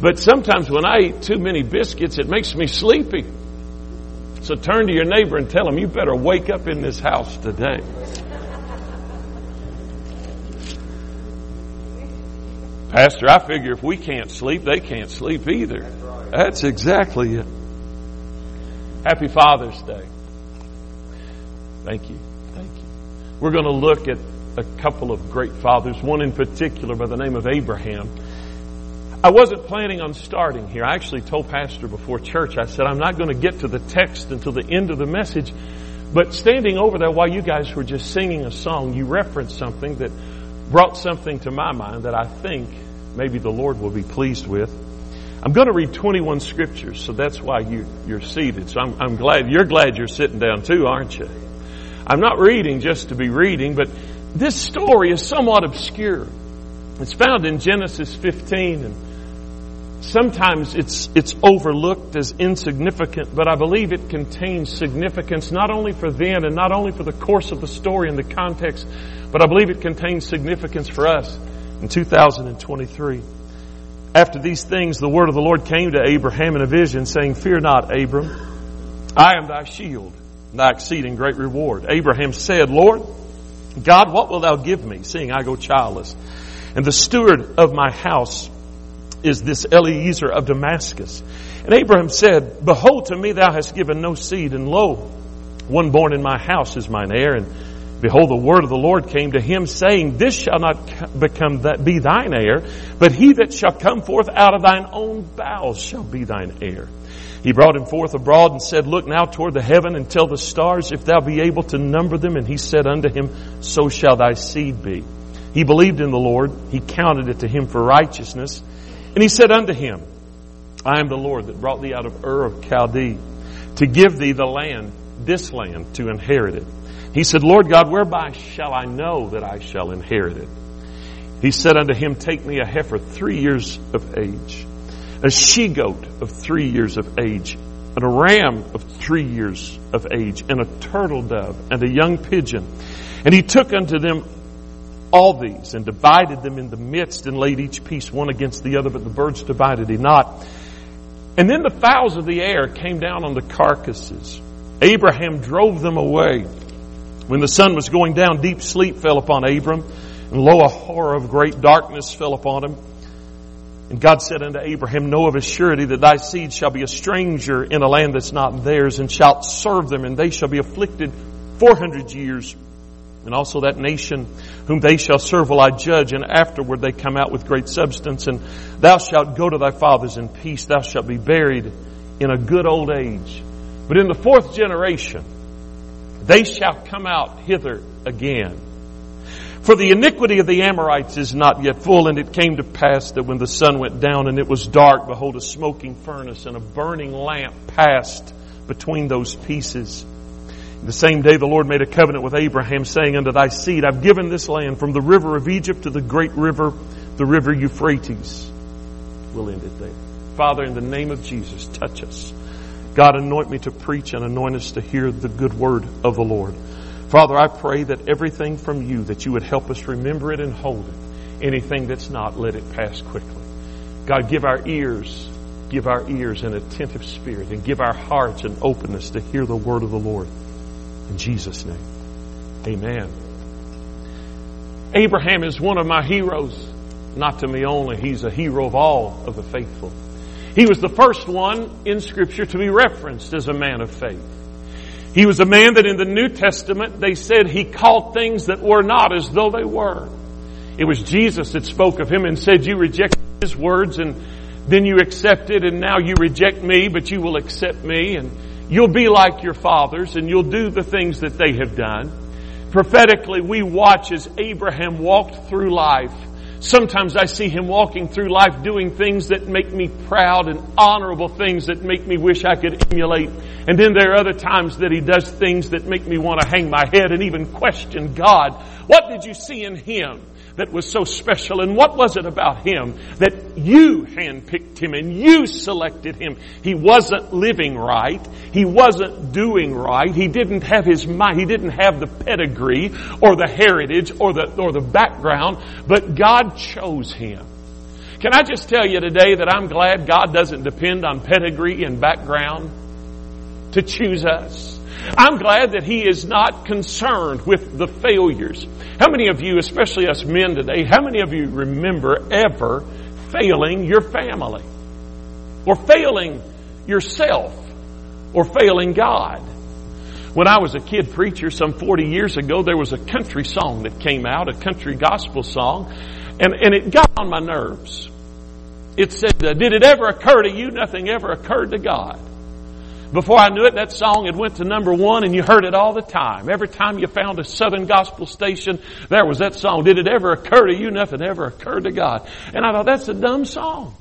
But sometimes when I eat too many biscuits, it makes me sleepy. So turn to your neighbor and tell him, you better wake up in this house today. Pastor, I figure if we can't sleep, they can't sleep either. That's exactly it. Happy Father's Day. Thank you. Thank you. We're going to look at a couple of great fathers, one in particular by the name of Abraham. I wasn't planning on starting here. I actually told Pastor before church, I said, I'm not going to get to the text until the end of the message. But standing over there while you guys were just singing a song, you referenced something that brought something to my mind that I think maybe the Lord will be pleased with. I'm going to read 21 scriptures, so that's why you, you're seated. So I'm, I'm glad, you're glad you're sitting down too, aren't you? I'm not reading just to be reading, but this story is somewhat obscure. It's found in Genesis 15 and sometimes it's, it's overlooked as insignificant, but I believe it contains significance not only for then and not only for the course of the story and the context, but I believe it contains significance for us in 2023. After these things, the word of the Lord came to Abraham in a vision saying, Fear not, Abram. I am thy shield, and thy exceeding great reward. Abraham said, Lord, God, what wilt thou give me, seeing I go childless? And the steward of my house is this Eliezer of Damascus. And Abraham said, Behold, to me thou hast given no seed, and lo, one born in my house is mine heir. And behold, the word of the Lord came to him, saying, This shall not become that be thine heir, but he that shall come forth out of thine own bowels shall be thine heir. He brought him forth abroad and said, Look now toward the heaven and tell the stars, if thou be able to number them. And he said unto him, So shall thy seed be. He believed in the Lord. He counted it to him for righteousness. And he said unto him, I am the Lord that brought thee out of Ur of Chaldee to give thee the land, this land, to inherit it. He said, Lord God, whereby shall I know that I shall inherit it? He said unto him, Take me a heifer three years of age, a she goat of three years of age, and a ram of three years of age, and a turtle dove, and a young pigeon. And he took unto them all these and divided them in the midst and laid each piece one against the other, but the birds divided he not. And then the fowls of the air came down on the carcasses. Abraham drove them away. When the sun was going down, deep sleep fell upon Abram, and lo, a horror of great darkness fell upon him. And God said unto Abraham, Know of a surety that thy seed shall be a stranger in a land that's not theirs, and shalt serve them, and they shall be afflicted four hundred years. And also that nation whom they shall serve will I judge, and afterward they come out with great substance. And thou shalt go to thy fathers in peace. Thou shalt be buried in a good old age. But in the fourth generation, they shall come out hither again. For the iniquity of the Amorites is not yet full, and it came to pass that when the sun went down and it was dark, behold, a smoking furnace and a burning lamp passed between those pieces. The same day the Lord made a covenant with Abraham saying unto thy seed, I've given this land from the river of Egypt to the great river, the river Euphrates. We'll end it there. Father, in the name of Jesus, touch us. God, anoint me to preach and anoint us to hear the good word of the Lord. Father, I pray that everything from you, that you would help us remember it and hold it. Anything that's not, let it pass quickly. God, give our ears, give our ears an attentive spirit and give our hearts an openness to hear the word of the Lord. In Jesus' name, amen. Abraham is one of my heroes. Not to me only, he's a hero of all of the faithful. He was the first one in Scripture to be referenced as a man of faith. He was a man that in the New Testament they said he called things that were not as though they were. It was Jesus that spoke of him and said, You rejected his words and then you accepted and now you reject me, but you will accept me and You'll be like your fathers and you'll do the things that they have done. Prophetically, we watch as Abraham walked through life. Sometimes I see him walking through life doing things that make me proud and honorable things that make me wish I could emulate. And then there are other times that he does things that make me want to hang my head and even question God. What did you see in him? That was so special? And what was it about him that you handpicked him and you selected him? He wasn't living right. He wasn't doing right. He didn't have his mind. He didn't have the pedigree or the heritage or the, or the background, but God chose him. Can I just tell you today that I'm glad God doesn't depend on pedigree and background to choose us. I'm glad that He is not concerned with the failures. How many of you, especially us men today, how many of you remember ever failing your family? Or failing yourself? Or failing God? When I was a kid preacher some 40 years ago, there was a country song that came out, a country gospel song, and, and it got on my nerves. It said, did it ever occur to you nothing ever occurred to God? Before I knew it, that song had went to number one and you heard it all the time. Every time you found a Southern gospel station, there was that song. Did it ever occur to you? Nothing ever occurred to God. And I thought, that's a dumb song.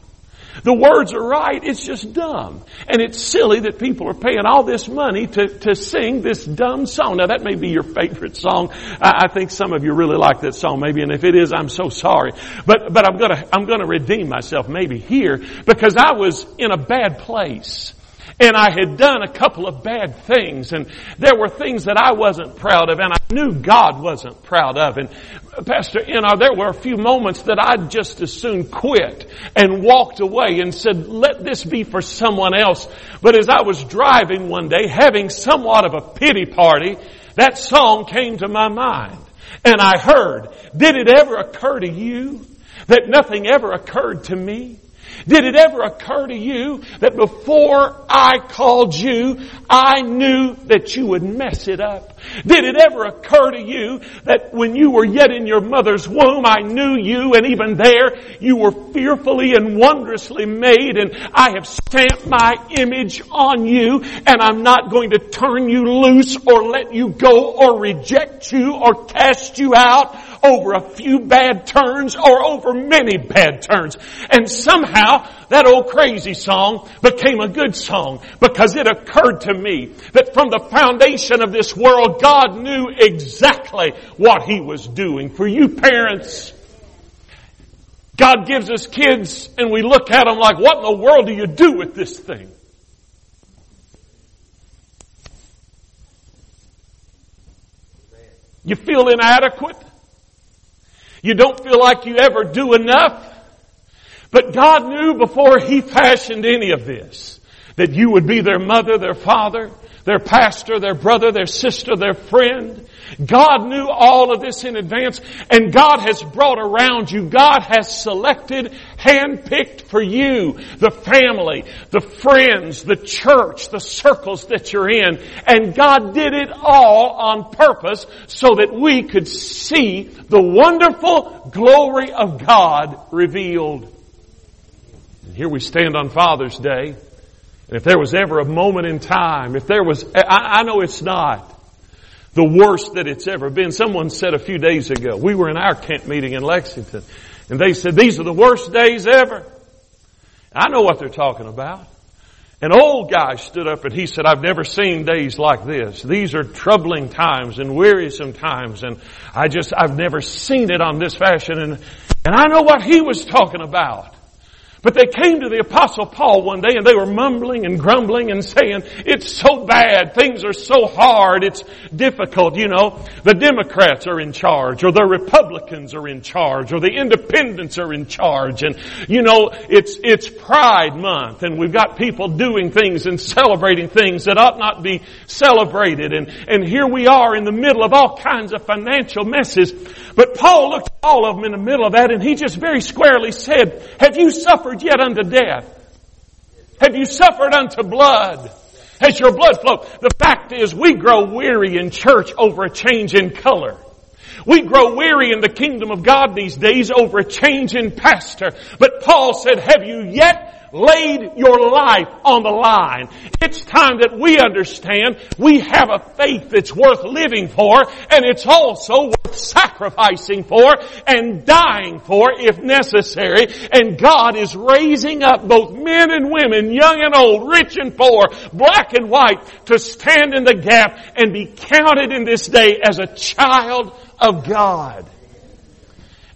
The words are right, it's just dumb. And it's silly that people are paying all this money to, to sing this dumb song. Now that may be your favorite song. I, I think some of you really like that song maybe, and if it is, I'm so sorry. But, but I'm gonna, I'm gonna redeem myself maybe here because I was in a bad place. And I had done a couple of bad things and there were things that I wasn't proud of and I knew God wasn't proud of. And Pastor you know, there were a few moments that I'd just as soon quit and walked away and said, let this be for someone else. But as I was driving one day, having somewhat of a pity party, that song came to my mind. And I heard, did it ever occur to you that nothing ever occurred to me? Did it ever occur to you that before I called you, I knew that you would mess it up? Did it ever occur to you that when you were yet in your mother's womb, I knew you and even there you were fearfully and wondrously made and I have stamped my image on you and I'm not going to turn you loose or let you go or reject you or cast you out over a few bad turns or over many bad turns. And somehow that old crazy song became a good song because it occurred to me that from the foundation of this world, God knew exactly what He was doing. For you parents, God gives us kids and we look at them like, what in the world do you do with this thing? You feel inadequate. You don't feel like you ever do enough. But God knew before He fashioned any of this that you would be their mother, their father, their pastor, their brother, their sister, their friend. God knew all of this in advance and God has brought around you, God has selected, handpicked for you the family, the friends, the church, the circles that you're in. And God did it all on purpose so that we could see the wonderful glory of God revealed. Here we stand on Father's Day. And if there was ever a moment in time, if there was, I, I know it's not the worst that it's ever been. Someone said a few days ago, we were in our tent meeting in Lexington, and they said, these are the worst days ever. I know what they're talking about. An old guy stood up and he said, I've never seen days like this. These are troubling times and wearisome times and I just, I've never seen it on this fashion and, and I know what he was talking about. But they came to the apostle Paul one day and they were mumbling and grumbling and saying, it's so bad, things are so hard, it's difficult, you know. The Democrats are in charge or the Republicans are in charge or the Independents are in charge and, you know, it's, it's Pride Month and we've got people doing things and celebrating things that ought not be celebrated and, and here we are in the middle of all kinds of financial messes. But Paul looked at all of them in the middle of that and he just very squarely said, have you suffered suffered yet unto death? Have you suffered unto blood? Has your blood flowed? The fact is we grow weary in church over a change in color. We grow weary in the kingdom of God these days over a change in pastor. But Paul said, have you yet laid your life on the line. It's time that we understand we have a faith that's worth living for and it's also worth sacrificing for and dying for if necessary. And God is raising up both men and women, young and old, rich and poor, black and white to stand in the gap and be counted in this day as a child of God.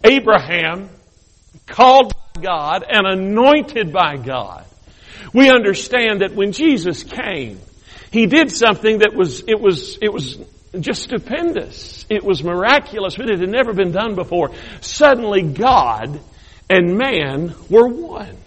Abraham called God and anointed by God. We understand that when Jesus came, He did something that was, it was, it was just stupendous. It was miraculous, but it had never been done before. Suddenly God and man were one.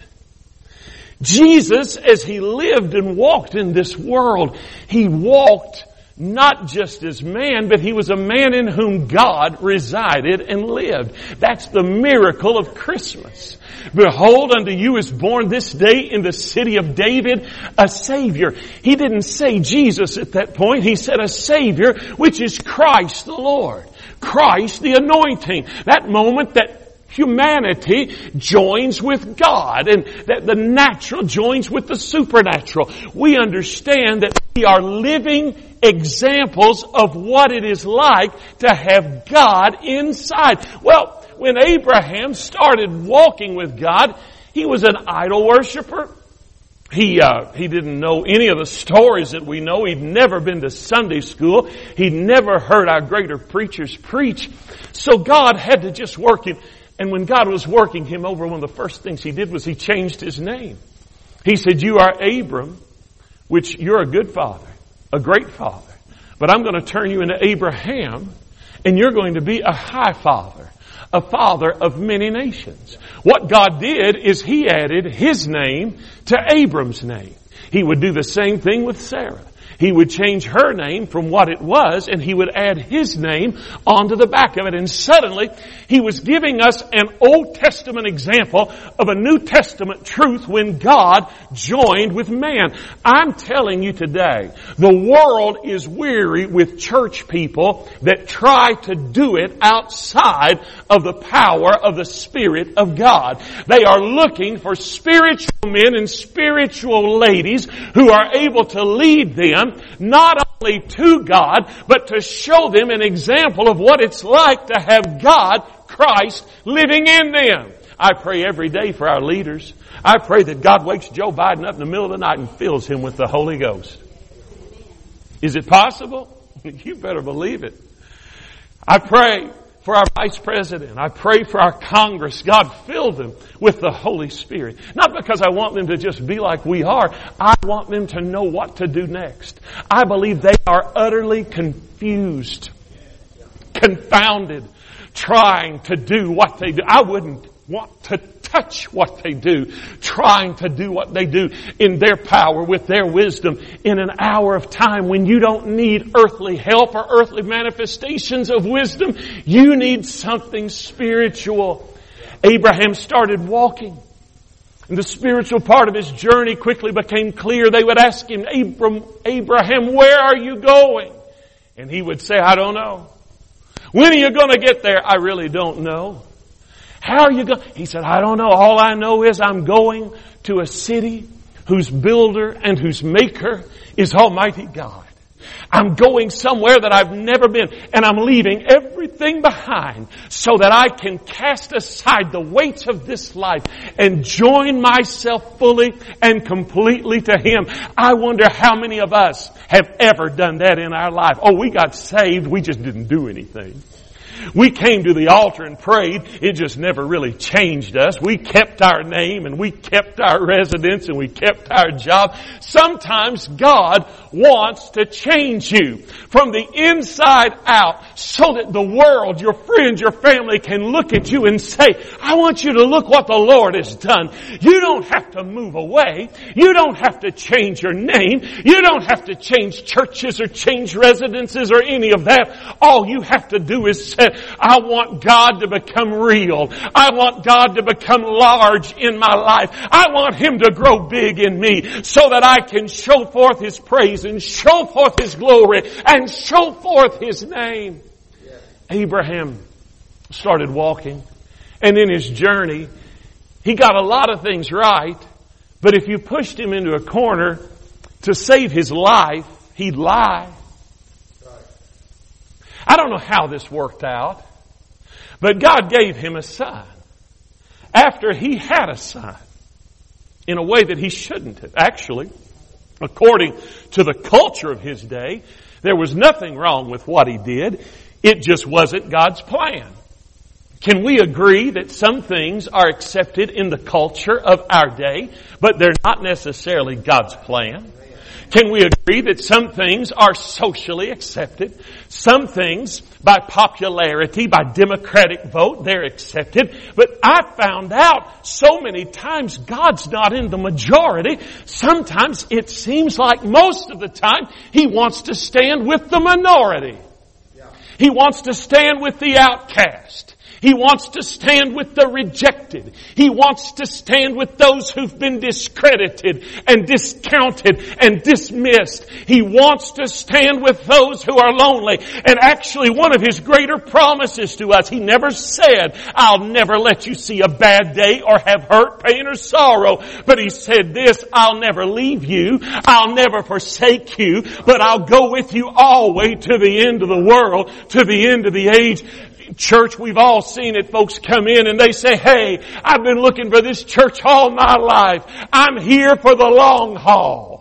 Jesus, as he lived and walked in this world, he walked not just as man, but he was a man in whom God resided and lived. That's the miracle of Christmas. Behold, unto you is born this day in the city of David a Savior. He didn't say Jesus at that point. He said a Savior, which is Christ the Lord. Christ the anointing. That moment that humanity joins with God and that the natural joins with the supernatural. We understand that we are living examples of what it is like to have God inside. Well, when Abraham started walking with God, he was an idol worshiper. He, uh, he didn't know any of the stories that we know. He'd never been to Sunday school. He'd never heard our greater preachers preach. So God had to just work him. And when God was working him over, one of the first things he did was he changed his name. He said, you are Abram, which you're a good father, a great father. But I'm going to turn you into Abraham, and you're going to be a high father, a father of many nations. What God did is he added his name to Abram's name. He would do the same thing with Sarah. He would change her name from what it was and he would add his name onto the back of it. And suddenly he was giving us an Old Testament example of a New Testament truth when God joined with man. I'm telling you today, the world is weary with church people that try to do it outside of the power of the Spirit of God. They are looking for spiritual men and spiritual ladies who are able to lead them them not only to God, but to show them an example of what it's like to have God, Christ, living in them. I pray every day for our leaders. I pray that God wakes Joe Biden up in the middle of the night and fills him with the Holy Ghost. Is it possible? You better believe it. I pray for our vice president. I pray for our Congress. God fill them with the Holy Spirit. Not because I want them to just be like we are. I want them to know what to do next. I believe they are utterly confused, confounded, trying to do what they do. I wouldn't want to touch what they do, trying to do what they do in their power, with their wisdom, in an hour of time when you don't need earthly help or earthly manifestations of wisdom. You need something spiritual. Abraham started walking. And the spiritual part of his journey quickly became clear. They would ask him, Abram, Abraham, where are you going? And he would say, I don't know. When are you going to get there? I really don't know. How are you going? He said, I don't know. All I know is I'm going to a city whose builder and whose maker is Almighty God. I'm going somewhere that I've never been and I'm leaving everything behind so that I can cast aside the weights of this life and join myself fully and completely to Him. I wonder how many of us have ever done that in our life. Oh, we got saved. We just didn't do anything. We came to the altar and prayed. It just never really changed us. We kept our name and we kept our residence and we kept our job. Sometimes God wants to change you from the inside out so that the world, your friends, your family can look at you and say, I want you to look what the Lord has done. You don't have to move away. You don't have to change your name. You don't have to change churches or change residences or any of that. All you have to do is say, I want God to become real. I want God to become large in my life. I want Him to grow big in me so that I can show forth His praise and show forth His glory and show forth His name. Abraham started walking and in his journey, he got a lot of things right, but if you pushed him into a corner to save his life, he'd lie. I don't know how this worked out, but God gave him a son after he had a son in a way that he shouldn't have. Actually, according to the culture of his day, there was nothing wrong with what he did. It just wasn't God's plan. Can we agree that some things are accepted in the culture of our day, but they're not necessarily God's plan? Can we agree that some things are socially accepted? Some things by popularity, by democratic vote, they're accepted. But I found out so many times God's not in the majority. Sometimes it seems like most of the time He wants to stand with the minority. He wants to stand with the outcast. He wants to stand with the rejected. He wants to stand with those who've been discredited and discounted and dismissed. He wants to stand with those who are lonely. And actually one of His greater promises to us, He never said, I'll never let you see a bad day or have hurt, pain, or sorrow. But He said this, I'll never leave you. I'll never forsake you, but I'll go with you all the way to the end of the world, to the end of the age. Church, we've all seen it. Folks come in and they say, hey, I've been looking for this church all my life. I'm here for the long haul.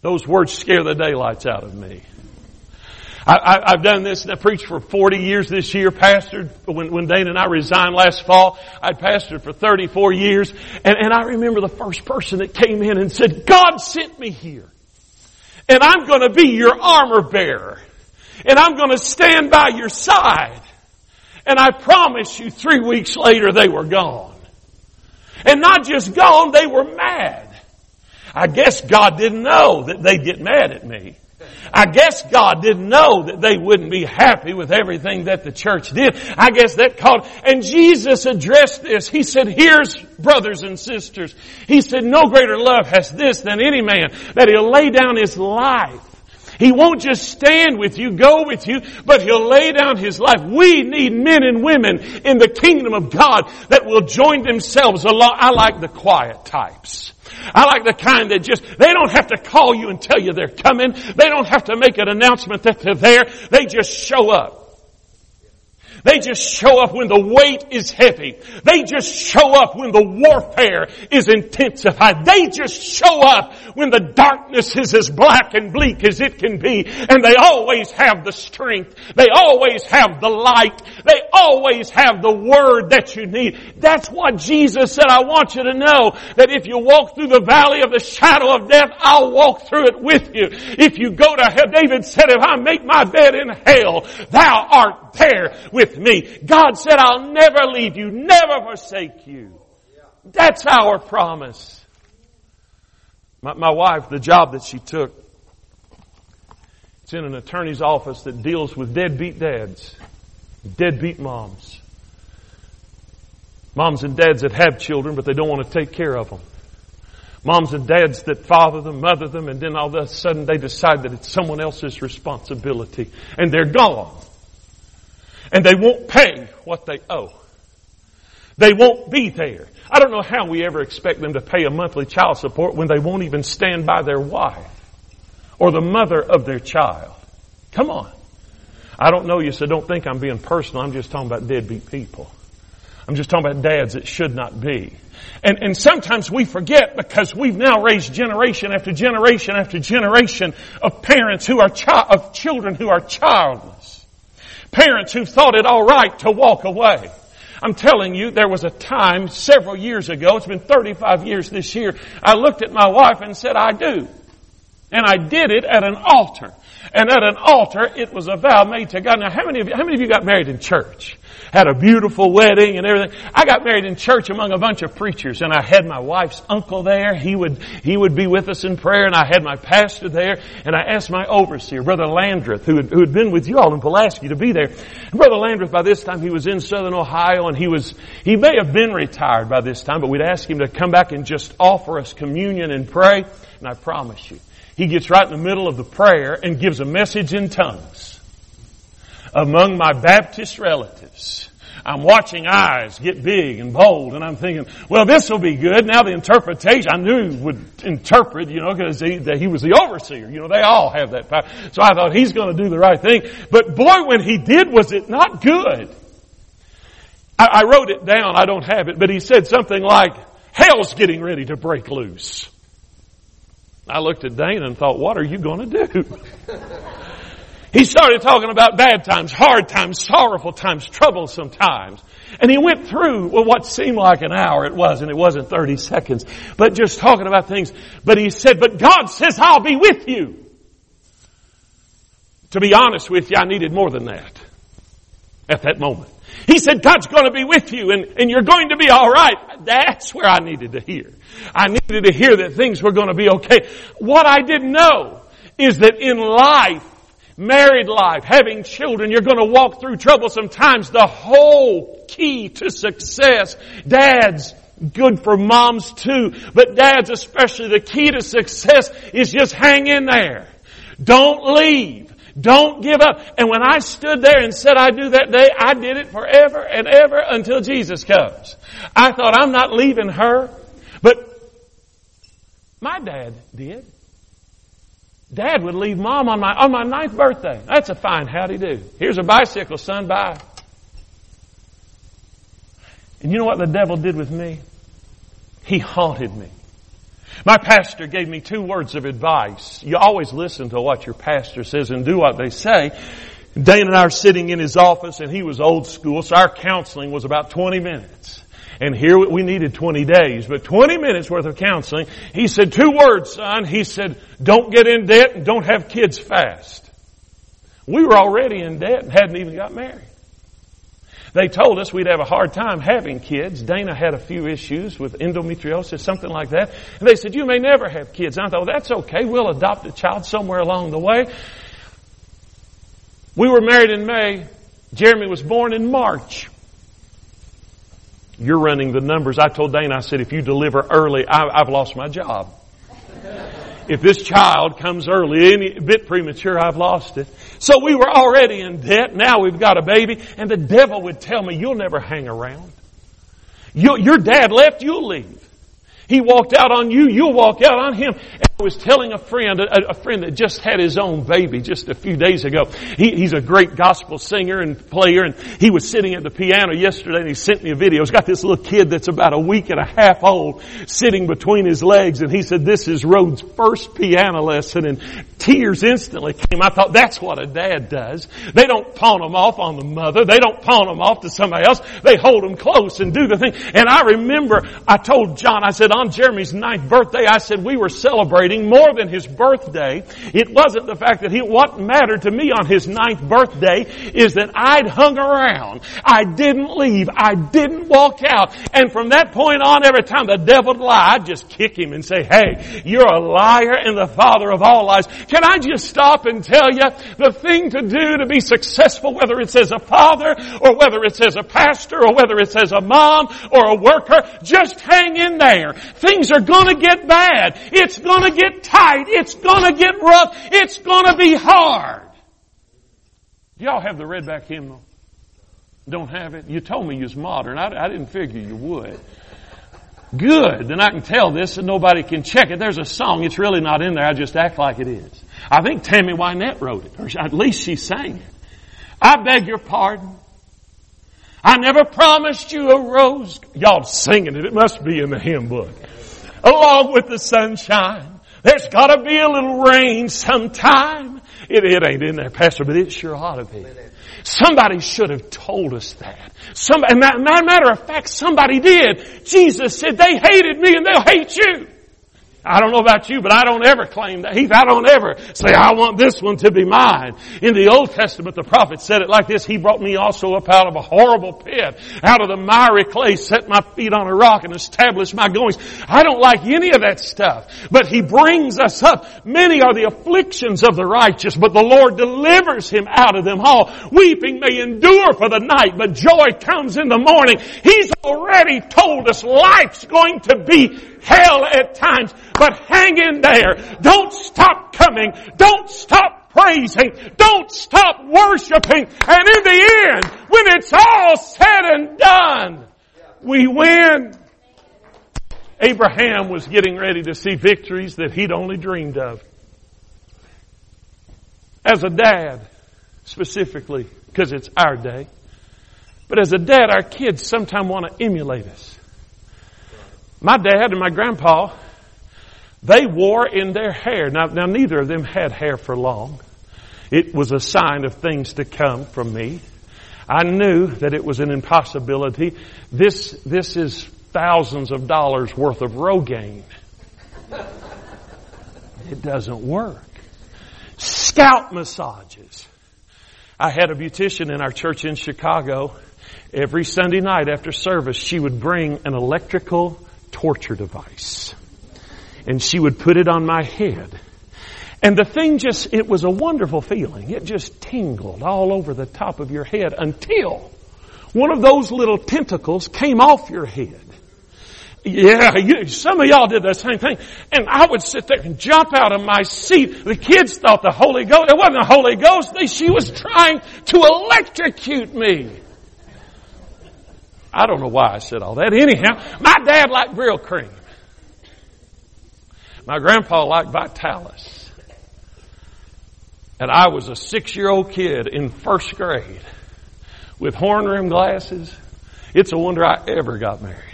Those words scare the daylights out of me. I, have done this and I preached for 40 years this year, pastored when, when Dana and I resigned last fall. I'd pastored for 34 years and, and I remember the first person that came in and said, God sent me here and I'm going to be your armor bearer and I'm going to stand by your side. And I promise you three weeks later they were gone. And not just gone, they were mad. I guess God didn't know that they'd get mad at me. I guess God didn't know that they wouldn't be happy with everything that the church did. I guess that called, and Jesus addressed this. He said, here's brothers and sisters. He said, no greater love has this than any man that he'll lay down his life he won't just stand with you, go with you, but He'll lay down His life. We need men and women in the kingdom of God that will join themselves along. I like the quiet types. I like the kind that just, they don't have to call you and tell you they're coming. They don't have to make an announcement that they're there. They just show up. They just show up when the weight is heavy. They just show up when the warfare is intensified. They just show up when the darkness is as black and bleak as it can be. And they always have the strength. They always have the light. They always have the word that you need. That's what Jesus said. I want you to know that if you walk through the valley of the shadow of death, I'll walk through it with you. If you go to hell, David said, if I make my bed in hell, thou art there with me. God said, I'll never leave you, never forsake you. That's our promise. My, my wife, the job that she took, it's in an attorney's office that deals with deadbeat dads, deadbeat moms. Moms and dads that have children, but they don't want to take care of them. Moms and dads that father them, mother them, and then all of a sudden they decide that it's someone else's responsibility. And they're gone and they won't pay what they owe. They won't be there. I don't know how we ever expect them to pay a monthly child support when they won't even stand by their wife or the mother of their child. Come on. I don't know you, so don't think I'm being personal. I'm just talking about deadbeat people. I'm just talking about dads that should not be. And, and sometimes we forget because we've now raised generation after generation after generation of parents who are chi- of children who are childless. Parents who thought it alright to walk away. I'm telling you, there was a time several years ago, it's been 35 years this year, I looked at my wife and said, I do. And I did it at an altar. And at an altar, it was a vow made to God. Now, how many of you, how many of you got married in church? Had a beautiful wedding and everything. I got married in church among a bunch of preachers and I had my wife's uncle there. He would, he would be with us in prayer and I had my pastor there and I asked my overseer, Brother Landreth, who had, who had been with you all in Pulaski to be there. And Brother Landreth, by this time, he was in southern Ohio and he was, he may have been retired by this time, but we'd ask him to come back and just offer us communion and pray. And I promise you, he gets right in the middle of the prayer and gives a message in tongues. Among my Baptist relatives, I'm watching eyes get big and bold and I'm thinking, well, this will be good. Now the interpretation, I knew would interpret, you know, because he, he was the overseer. You know, they all have that power. So I thought he's going to do the right thing. But boy, when he did, was it not good? I, I wrote it down. I don't have it, but he said something like, hell's getting ready to break loose. I looked at Dana and thought, what are you going to do? He started talking about bad times, hard times, sorrowful times, troublesome times. And he went through well, what seemed like an hour. It wasn't. It wasn't 30 seconds. But just talking about things. But he said, but God says, I'll be with you. To be honest with you, I needed more than that at that moment. He said, God's going to be with you and, and you're going to be alright. That's where I needed to hear. I needed to hear that things were going to be okay. What I didn't know is that in life, married life, having children, you're going to walk through troublesome times. The whole key to success, dads, good for moms too, but dads especially, the key to success is just hang in there. Don't leave. Don't give up. And when I stood there and said I do that day, I did it forever and ever until Jesus comes. I thought I'm not leaving her, but my dad did. Dad would leave mom on my, on my ninth birthday. That's a fine howdy do. Here's a bicycle, son, bye. And you know what the devil did with me? He haunted me. My pastor gave me two words of advice. You always listen to what your pastor says and do what they say. Dane and I are sitting in his office and he was old school, so our counseling was about 20 minutes. And here we needed 20 days, but 20 minutes worth of counseling. He said two words, son. He said, don't get in debt and don't have kids fast. We were already in debt and hadn't even got married. They told us we'd have a hard time having kids. Dana had a few issues with endometriosis, something like that. And they said, you may never have kids. And I thought, well, that's okay. We'll adopt a child somewhere along the way. We were married in May. Jeremy was born in March. You're running the numbers. I told Dana, I said, if you deliver early, I, have lost my job. if this child comes early, any bit premature, I've lost it. So we were already in debt. Now we've got a baby. And the devil would tell me, you'll never hang around. You, your dad left, you'll leave. He walked out on you, you'll walk out on him. I was telling a friend, a, a, friend that just had his own baby just a few days ago. He, he's a great gospel singer and player, and he was sitting at the piano yesterday, and he sent me a video. He's got this little kid that's about a week and a half old, sitting between his legs, and he said, "This is Rhodes' first piano lesson," and tears instantly came. I thought that's what a dad does. They don't pawn them off on the mother. They don't pawn them off to somebody else. They hold them close and do the thing. And I remember, I told John, I said on Jeremy's ninth birthday, I said we were celebrating celebrating more than his birthday. It wasn't the fact that he, what mattered to me on his ninth birthday is that I'd hung around. I didn't leave. I didn't walk out. And from that point on, every time the devil would lie, I'd just kick him and say, hey, you're a liar and the father of all lies. Can I just stop and tell you the thing to do to be successful, whether it's as a father or whether it's as a pastor or whether it's as a mom or a worker, just hang in there. Things are gonna get bad. It's gonna get tight. It's gonna get rough. It's gonna be hard. Do y'all have the redback hymnal? Don't have it? You told me you was modern. I, I didn't figure you would. Good. Then I can tell this and nobody can check it. There's a song. It's really not in there. I just act like it is. I think Tammy Wynette wrote it, or at least she sang it. I beg your pardon. I never promised you a rose. Y'all singing it. It must be in the hymn book. Along with the sunshine. There's gotta be a little rain sometime. It, it ain't in there, Pastor, but it sure ought to be. Somebody should have told us that. Somebody, matter of fact, somebody did. Jesus said, they hated me and they'll hate you. I don't know about you, but I don't ever claim that. I don't ever say, I want this one to be mine. In the Old Testament, the prophet said it like this, He brought me also up out of a horrible pit, out of the miry clay, set my feet on a rock and established my goings. I don't like any of that stuff, but He brings us up. Many are the afflictions of the righteous, but the Lord delivers him out of them all. Weeping may endure for the night, but joy comes in the morning. He's already told us life's going to be hell at times, but hang in there. Don't stop coming. Don't stop praising. Don't stop worshiping. And in the end, when it's all said and done, we win. Abraham was getting ready to see victories that he'd only dreamed of. As a dad, specifically, because it's our day, but as a dad, our kids sometimes want to emulate us. My dad and my grandpa, they wore in their hair. Now, now neither of them had hair for long. It was a sign of things to come from me. I knew that it was an impossibility. This, this is thousands of dollars worth of Rogaine. It doesn't work. Scalp massages. I had a beautician in our church in Chicago. Every Sunday night after service, she would bring an electrical torture device. And she would put it on my head. And the thing just, it was a wonderful feeling. It just tingled all over the top of your head until one of those little tentacles came off your head. Yeah, you, some of y'all did the same thing. And I would sit there and jump out of my seat. The kids thought the Holy Ghost, it wasn't the Holy Ghost. They, she was trying to electrocute me. I don't know why I said all that. Anyhow, my dad liked Brylcreem. My grandpa liked Vitalis. And I was a six year old kid in first grade with horn rimmed glasses. It's a wonder I ever got married.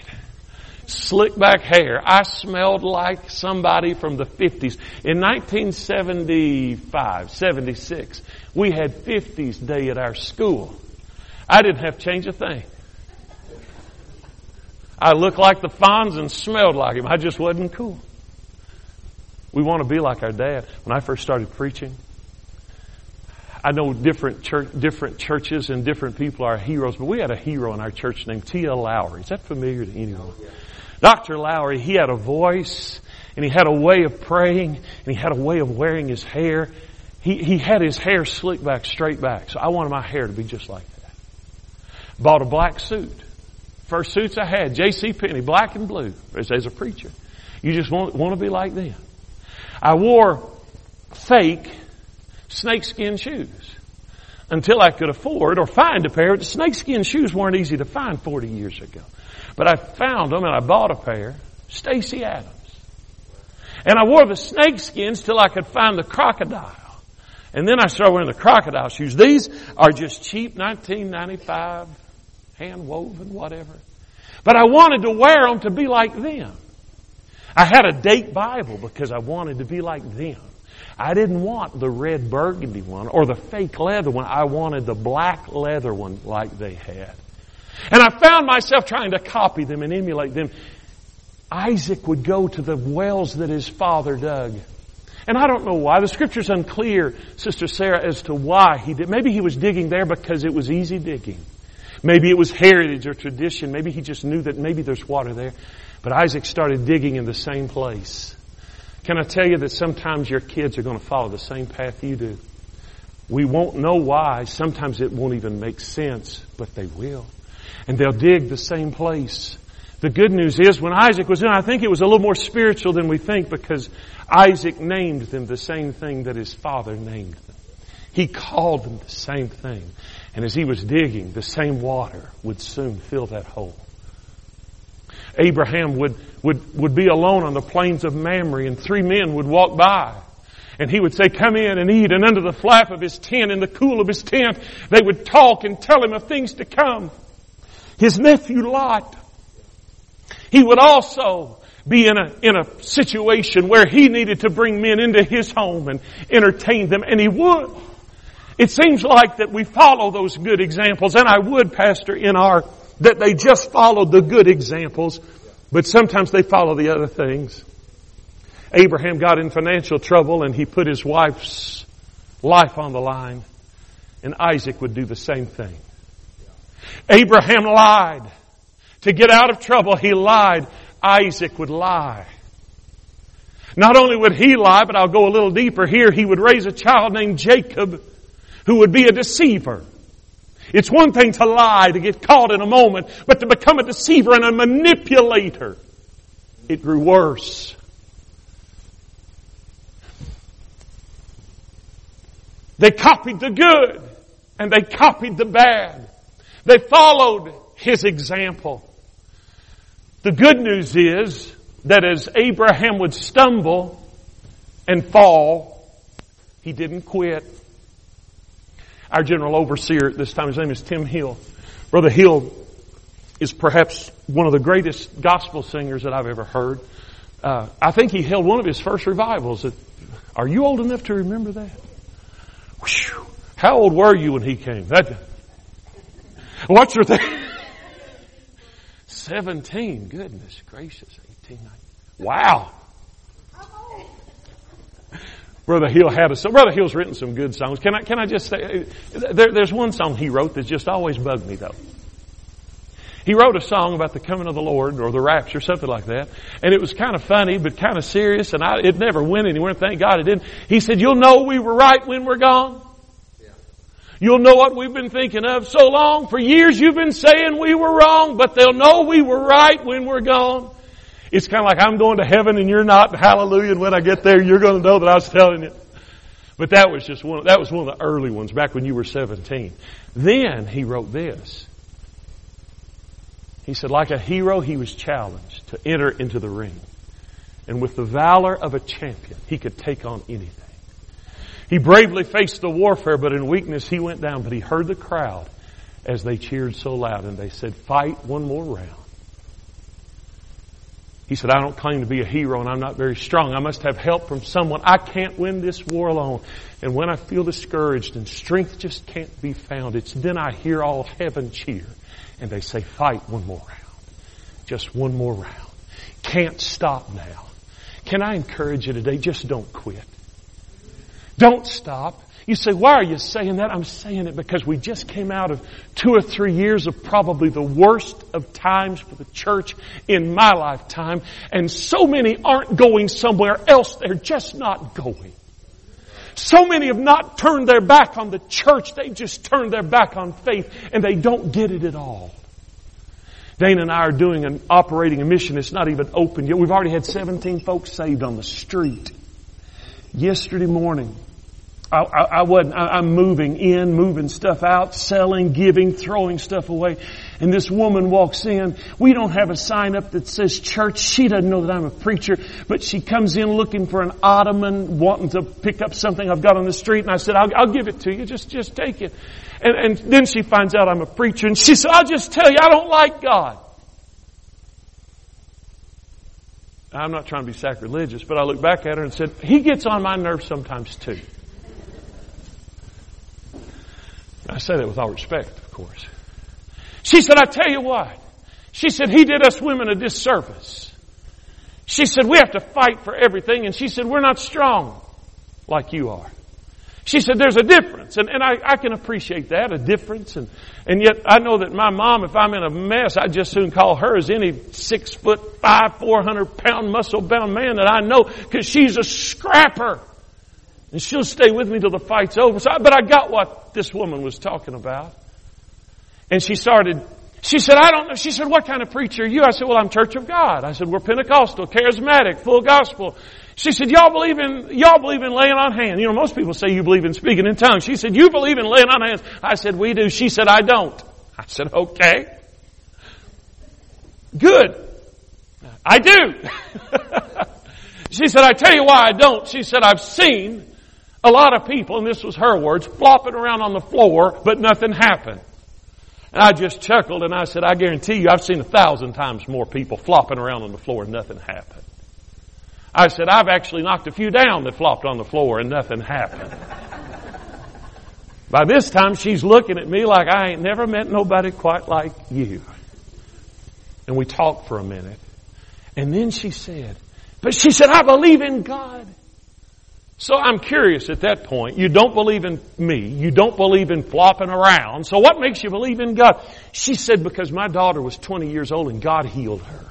Slick back hair. I smelled like somebody from the 50s. In 1975, 76, we had 50s day at our school. I didn't have to change a thing. I looked like the Fonz and smelled like him. I just wasn't cool. We want to be like our dad. When I first started preaching, I know different church, different churches and different people are heroes, but we had a hero in our church named T.L. Lowery. Is that familiar to anyone? Dr. Lowery, he had a voice and he had a way of praying and he had a way of wearing his hair. He, he had his hair slicked back, straight back. So I wanted my hair to be just like that. Bought a black suit. Suits I had, J.C. Penney, black and blue, as, as a preacher. You just want, want to be like them. I wore fake snakeskin shoes until I could afford or find a pair. The snakeskin shoes weren't easy to find 40 years ago. But I found them and I bought a pair. Stacy Adams. And I wore the snakeskins till I could find the crocodile. And then I started wearing the crocodile shoes. These are just cheap 1995 hand woven, whatever. But I wanted to wear them to be like them. I had a Dake Bible because I wanted to be like them. I didn't want the red burgundy one or the fake leather one. I wanted the black leather one like they had. And I found myself trying to copy them and emulate them. Isaac would go to the wells that his father dug. And I don't know why. The scripture's unclear, Sister Sarah, as to why he did. Maybe he was digging there because it was easy digging. Maybe it was heritage or tradition. Maybe he just knew that maybe there's water there. But Isaac started digging in the same place. Can I tell you that sometimes your kids are going to follow the same path you do? We won't know why. Sometimes it won't even make sense, but they will. And they'll dig the same place. The good news is when Isaac was in, I think it was a little more spiritual than we think because Isaac named them the same thing that his father named them. He called them the same thing. And as he was digging, the same water would soon fill that hole. Abraham would, would, would be alone on the plains of Mamre and three men would walk by. And he would say, come in and eat. And under the flap of his tent, in the cool of his tent, they would talk and tell him of things to come. His nephew Lot, he would also be in a, in a situation where he needed to bring men into his home and entertain them, and he would. It seems like that we follow those good examples, and I would, Pastor, in our that they just followed the good examples, but sometimes they follow the other things. Abraham got in financial trouble and he put his wife's life on the line, and Isaac would do the same thing. Abraham lied. To get out of trouble, he lied. Isaac would lie. Not only would he lie, but I'll go a little deeper here. He would raise a child named Jacob who would be a deceiver. It's one thing to lie, to get caught in a moment, but to become a deceiver and a manipulator, it grew worse. They copied the good and they copied the bad. They followed his example. The good news is that as Abraham would stumble and fall, he didn't quit our general overseer at this time. His name is Tim Hill. Brother Hill is perhaps one of the greatest gospel singers that I've ever heard. Uh, I think he held one of his first revivals. At, are you old enough to remember that? Whew. How old were you when he came? That, what's your thing? 17. Goodness gracious. 18. 19. Wow. Brother Hill had a song. Brother Hill's written some good songs. Can I can I just say there, there's one song he wrote that's just always bugged me though. He wrote a song about the coming of the Lord or the rapture, something like that, and it was kind of funny but kind of serious, and I, it never went anywhere. Thank God it didn't. He said, "You'll know we were right when we're gone." You'll know what we've been thinking of so long. For years you've been saying we were wrong, but they'll know we were right when we're gone. It's kind of like I'm going to heaven and you're not. Hallelujah. And when I get there, you're going to know that I was telling you. But that was just one, that was one of the early ones back when you were 17. Then he wrote this. He said, like a hero, he was challenged to enter into the ring. And with the valor of a champion, he could take on anything. He bravely faced the warfare, but in weakness he went down. But he heard the crowd as they cheered so loud and they said, fight one more round. He said, I don't claim to be a hero and I'm not very strong. I must have help from someone. I can't win this war alone. And when I feel discouraged and strength just can't be found, it's then I hear all heaven cheer and they say, fight one more round. Just one more round. Can't stop now. Can I encourage you today? Just don't quit. Don't stop. You say, why are you saying that? I'm saying it because we just came out of two or three years of probably the worst of times for the church in my lifetime. And so many aren't going somewhere else. They're just not going. So many have not turned their back on the church. They've just turned their back on faith and they don't get it at all. Dana and I are doing an operating a mission. It's not even open yet. We've already had 17 folks saved on the street. Yesterday morning, I, I, wasn't, I, I'm moving in, moving stuff out, selling, giving, throwing stuff away. And this woman walks in. We don't have a sign up that says church. She doesn't know that I'm a preacher, but she comes in looking for an ottoman, wanting to pick up something I've got on the street. And I said, I'll, I'll give it to you. Just, just take it. And, and then she finds out I'm a preacher and she said, I'll just tell you, I don't like God. I'm not trying to be sacrilegious, but I looked back at her and said, He gets on my nerves sometimes too. I say that with all respect, of course. She said, I tell you what. She said, He did us women a disservice. She said, we have to fight for everything. And she said, we're not strong like you are. She said, there's a difference. And, and I, I can appreciate that, a difference. And, and yet I know that my mom, if I'm in a mess, I'd just soon call her as any six foot five, four hundred pound muscle bound man that I know because she's a scrapper. And she'll stay with me till the fight's over. So, but I got what this woman was talking about. And she started, she said, I don't know. She said, what kind of preacher are you? I said, well, I'm Church of God. I said, we're Pentecostal, charismatic, full gospel. She said, y'all believe in, y'all believe in laying on hands. You know, most people say you believe in speaking in tongues. She said, you believe in laying on hands. I said, we do. She said, I don't. I said, okay. Good. I do. she said, I tell you why I don't. She said, I've seen a lot of people, and this was her words, flopping around on the floor, but nothing happened. And I just chuckled and I said, I guarantee you, I've seen a thousand times more people flopping around on the floor and nothing happened. I said, I've actually knocked a few down that flopped on the floor and nothing happened. By this time, she's looking at me like I ain't never met nobody quite like you. And we talked for a minute. And then she said, but she said, I believe in God. So I'm curious at that point. You don't believe in me. You don't believe in flopping around. So what makes you believe in God? She said, because my daughter was 20 years old and God healed her.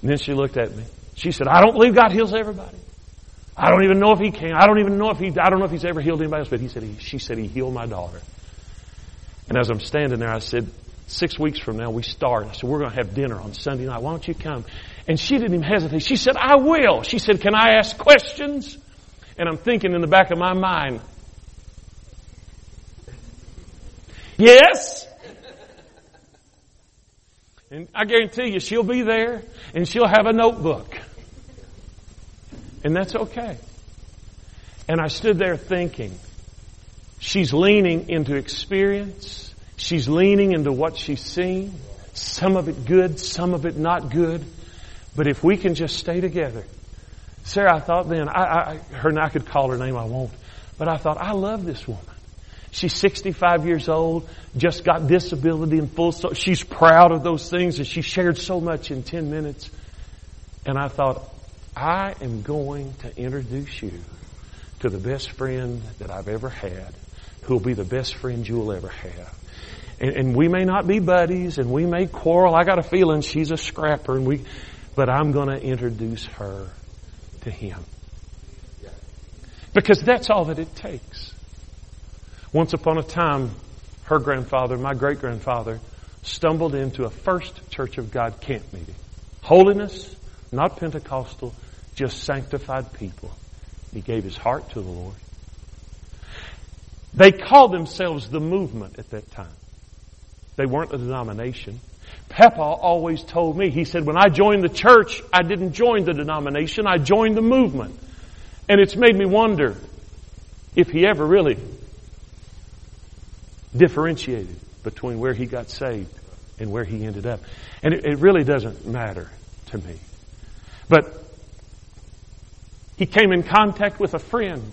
And then she looked at me. She said, I don't believe God heals everybody. I don't even know if he can. I don't even know if he, I don't know if he's ever healed anybody else, but he said, he, she said he healed my daughter. And as I'm standing there, I said, six weeks from now we start. I said, we're going to have dinner on Sunday night. Why don't you come? And she didn't even hesitate. She said, I will. She said, can I ask questions? And I'm thinking in the back of my mind, yes. And I guarantee you, she'll be there and she'll have a notebook. And that's okay. And I stood there thinking, she's leaning into experience. She's leaning into what she's seen. Some of it good, some of it not good. But if we can just stay together. Sarah, I thought then, I, I, her, I could call her name, I won't. But I thought, I love this woman. She's 65 years old, just got disability and full, so she's proud of those things and she shared so much in 10 minutes. And I thought, I am going to introduce you to the best friend that I've ever had, who will be the best friend you'll ever have. And, and, we may not be buddies and we may quarrel. I got a feeling she's a scrapper and we, but I'm going to introduce her to him. Because that's all that it takes. Once upon a time, her grandfather, my great grandfather, stumbled into a first Church of God camp meeting. Holiness, not Pentecostal, just sanctified people. He gave his heart to the Lord. They called themselves the movement at that time. They weren't a denomination. Papa always told me, he said, when I joined the church, I didn't join the denomination, I joined the movement. And it's made me wonder if he ever really differentiated between where he got saved and where he ended up. And it, it really doesn't matter to me. But he came in contact with a friend.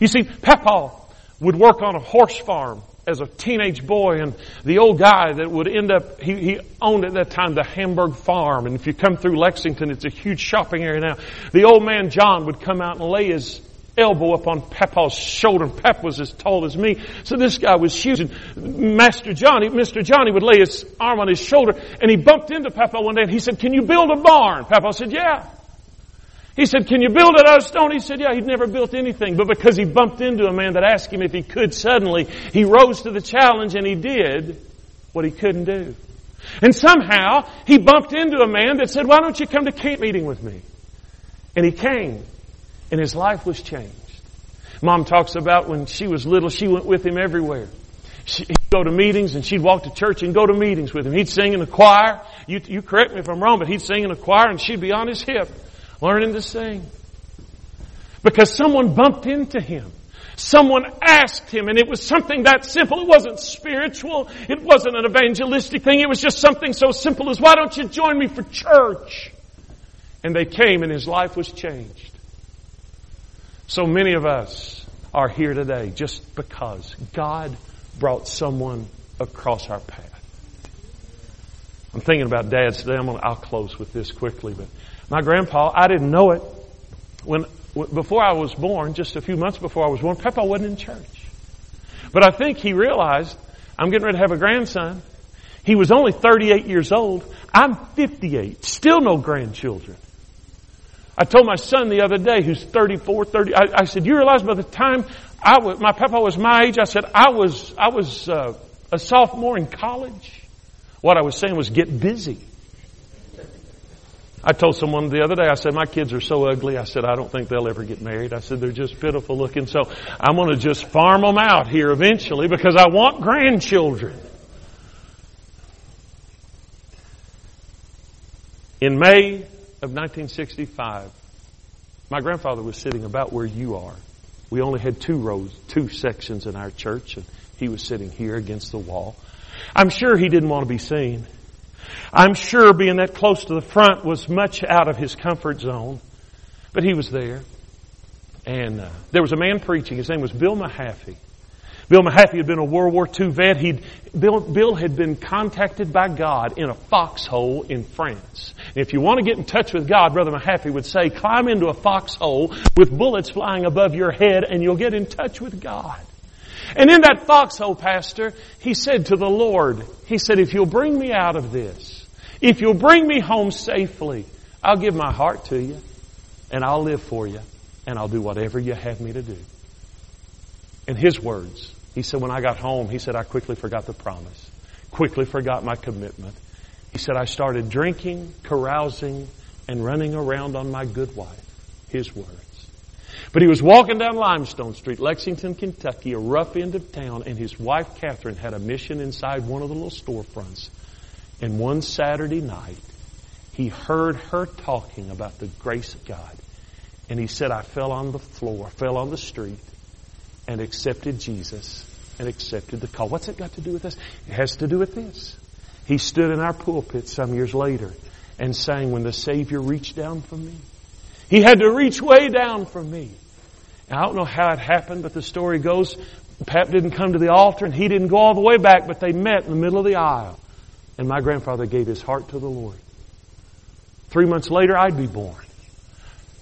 You see, Papa would work on a horse farm as a teenage boy and the old guy that would end up, he, he owned at that time the Hamburg farm. And if you come through Lexington, it's a huge shopping area now. The old man John would come out and lay his elbow up on Papa's shoulder. And was as tall as me. So this guy was huge. And Master Johnny, Mr. Johnny would lay his arm on his shoulder and he bumped into Papa one day and he said, can you build a barn? Papa said, yeah. He said, can you build it out of stone? He said, yeah, he'd never built anything. But because he bumped into a man that asked him if he could suddenly, he rose to the challenge and he did what he couldn't do. And somehow he bumped into a man that said, why don't you come to camp meeting with me? And he came and his life was changed. Mom talks about when she was little, she went with him everywhere. She, he'd go to meetings and she'd walk to church and go to meetings with him. He'd sing in the choir. You, you correct me if I'm wrong, but he'd sing in the choir and she'd be on his hip learning to sing. Because someone bumped into him. Someone asked him and it was something that simple. It wasn't spiritual. It wasn't an evangelistic thing. It was just something so simple as, why don't you join me for church? And they came and his life was changed. So many of us are here today just because God brought someone across our path. I'm thinking about dads today. I'm gonna, I'll close with this quickly, but my grandpa, I didn't know it when, before I was born, just a few months before I was born, Papa wasn't in church. But I think he realized I'm getting ready to have a grandson. He was only 38 years old. I'm 58. Still no grandchildren. I told my son the other day, who's 34, 30, I, I said, you realize by the time I was, my papa was my age, I said, I was, I was uh, a sophomore in college. What I was saying was get busy. I told someone the other day, I said, my kids are so ugly. I said, I don't think they'll ever get married. I said, they're just pitiful looking. So I'm going to just farm them out here eventually because I want grandchildren. In May of 1965, my grandfather was sitting about where you are. We only had two rows, two sections in our church, and he was sitting here against the wall. I'm sure he didn't want to be seen. I'm sure being that close to the front was much out of his comfort zone, but he was there. And uh, there was a man preaching. His name was Bill Mahaffey. Bill Mahaffey had been a World War II vet. He'd, Bill, Bill had been contacted by God in a foxhole in France. And if you want to get in touch with God, Brother Mahaffey would say, climb into a foxhole with bullets flying above your head and you'll get in touch with God. And in that foxhole, Pastor, he said to the Lord, he said, if you'll bring me out of this, if you'll bring me home safely, I'll give my heart to you and I'll live for you and I'll do whatever you have me to do. In his words, he said, when I got home, he said, I quickly forgot the promise, quickly forgot my commitment. He said, I started drinking, carousing, and running around on my good wife. His words. But he was walking down Limestone Street, Lexington, Kentucky, a rough end of town, and his wife, Catherine, had a mission inside one of the little storefronts. And one Saturday night, he heard her talking about the grace of God. And he said, I fell on the floor, fell on the street, and accepted Jesus and accepted the call. What's it got to do with this? It has to do with this. He stood in our pulpit some years later and sang, When the Savior reached down for me. He had to reach way down for me. I don't know how it happened, but the story goes, Pap didn't come to the altar and he didn't go all the way back, but they met in the middle of the aisle. And my grandfather gave his heart to the Lord. Three months later, I'd be born.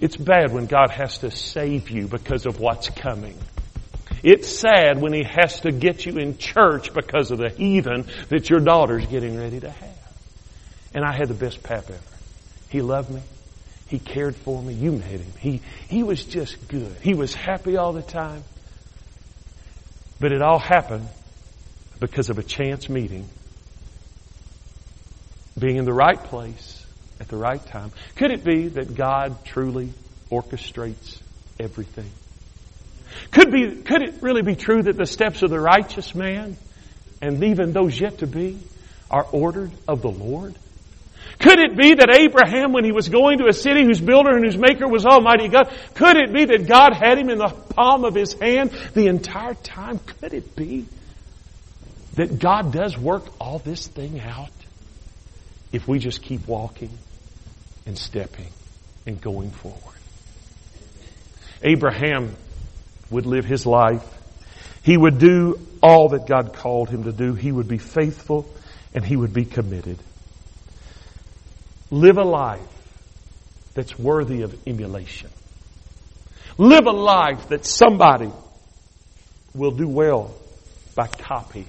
It's bad when God has to save you because of what's coming. It's sad when He has to get you in church because of the heathen that your daughter's getting ready to have. And I had the best pap ever. He loved me. He cared for me. You met him. He, he was just good. He was happy all the time. But it all happened because of a chance meeting. Being in the right place at the right time. Could it be that God truly orchestrates everything? Could, be, could it really be true that the steps of the righteous man, and even those yet to be, are ordered of the Lord? Could it be that Abraham, when he was going to a city whose builder and whose maker was Almighty God, could it be that God had him in the palm of his hand the entire time? Could it be that God does work all this thing out if we just keep walking and stepping and going forward? Abraham would live his life. He would do all that God called him to do. He would be faithful and he would be committed. Live a life that's worthy of emulation. Live a life that somebody will do well by copying.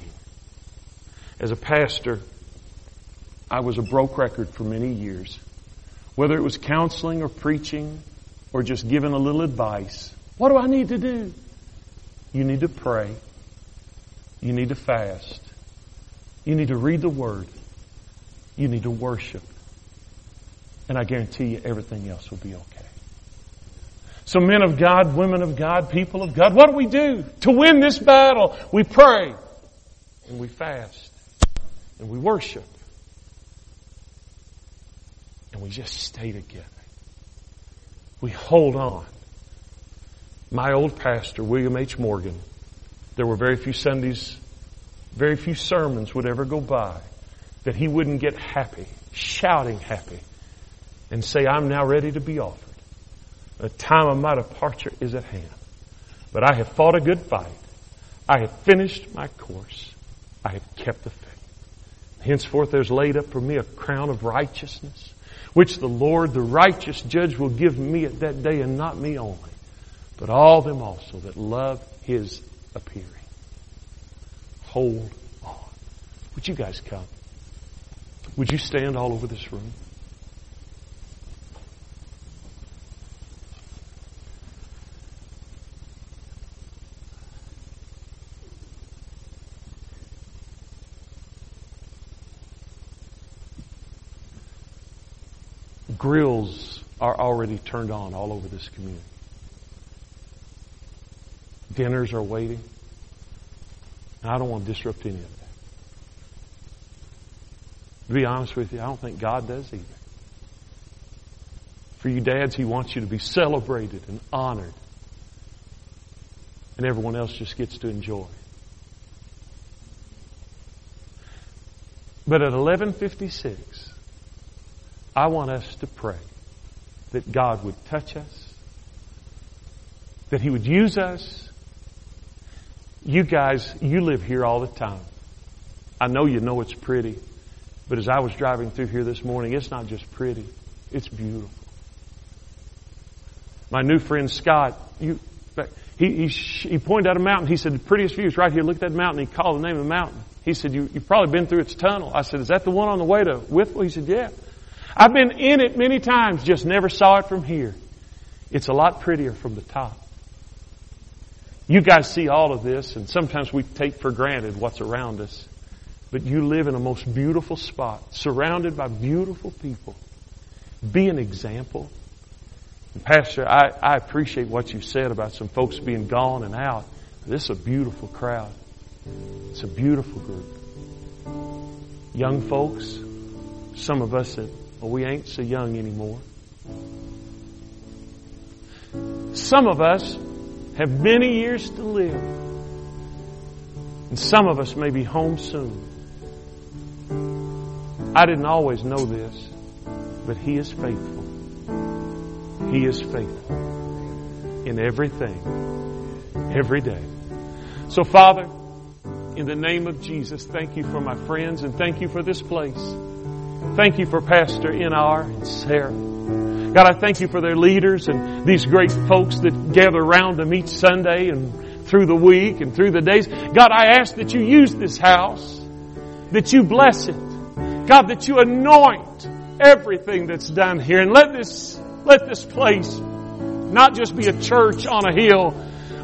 As a pastor, I was a broke record for many years. Whether it was counseling or preaching or just giving a little advice, what do I need to do? You need to pray. You need to fast. You need to read the Word. You need to worship. And I guarantee you everything else will be okay. So men of God, women of God, people of God, what do we do to win this battle? We pray and we fast and we worship and we just stay together. We hold on. My old pastor, William H. Morgan, there were very few Sundays, very few sermons would ever go by that he wouldn't get happy, shouting happy and say, I'm now ready to be offered. The time of my departure is at hand. But I have fought a good fight. I have finished my course. I have kept the faith. Henceforth there's laid up for me a crown of righteousness, which the Lord, the righteous judge, will give me at that day, and not me only, but all them also that love his appearing. Hold on. Would you guys come? Would you stand all over this room? Grills are already turned on all over this community. Dinners are waiting. I don't want to disrupt any of that. To be honest with you, I don't think God does either. For you dads, He wants you to be celebrated and honored. And everyone else just gets to enjoy. But at 1156, I want us to pray that God would touch us, that He would use us. You guys, you live here all the time. I know you know it's pretty, but as I was driving through here this morning, it's not just pretty, it's beautiful. My new friend Scott, you, he, he, he pointed out a mountain. He said, the prettiest view is right here. Look at that mountain. He called the name of the mountain. He said, you, you've probably been through its tunnel. I said, is that the one on the way to Wytheville? He said, yeah. I've been in it many times, just never saw it from here. It's a lot prettier from the top. You guys see all of this, and sometimes we take for granted what's around us. But you live in a most beautiful spot, surrounded by beautiful people. Be an example. And Pastor, I, I appreciate what you said about some folks being gone and out. This is a beautiful crowd. It's a beautiful group. Young folks, some of us that well, we ain't so young anymore. Some of us have many years to live. And some of us may be home soon. I didn't always know this, but He is faithful. He is faithful. in everything, every day. So, Father, in the name of Jesus, thank you for my friends and thank you for this place. Thank you for Pastor Inar and Sarah. God, I thank you for their leaders and these great folks that gather around them each Sunday and through the week and through the days. God, I ask that you use this house, that you bless it. God, that you anoint everything that's done here and let this, let this place not just be a church on a hill,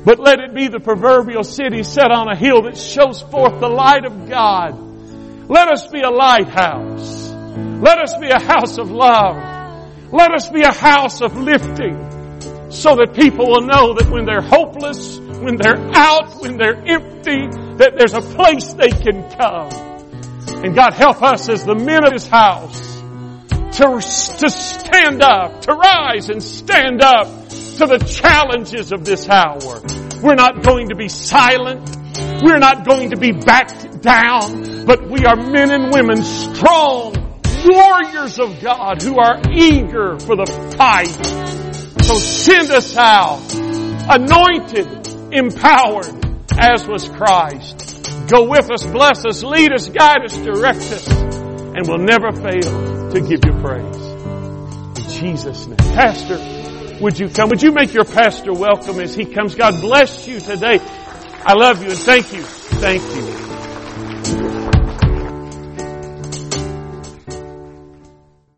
but let it be the proverbial city set on a hill that shows forth the light of God. Let us be a lighthouse. Let us be a house of love. Let us be a house of lifting so that people will know that when they're hopeless, when they're out, when they're empty, that there's a place they can come. And God help us as the men of His house to, to stand up, to rise and stand up to the challenges of this hour. We're not going to be silent. We're not going to be backed down, but we are men and women, strong warriors of God who are eager for the fight. So send us out, anointed, empowered, as was Christ. Go with us, bless us, lead us, guide us, direct us, and we'll never fail to give you praise. In Jesus' name. Pastor, would you come? Would you make your pastor welcome as he comes? God bless you today. I love you and thank you. Thank you.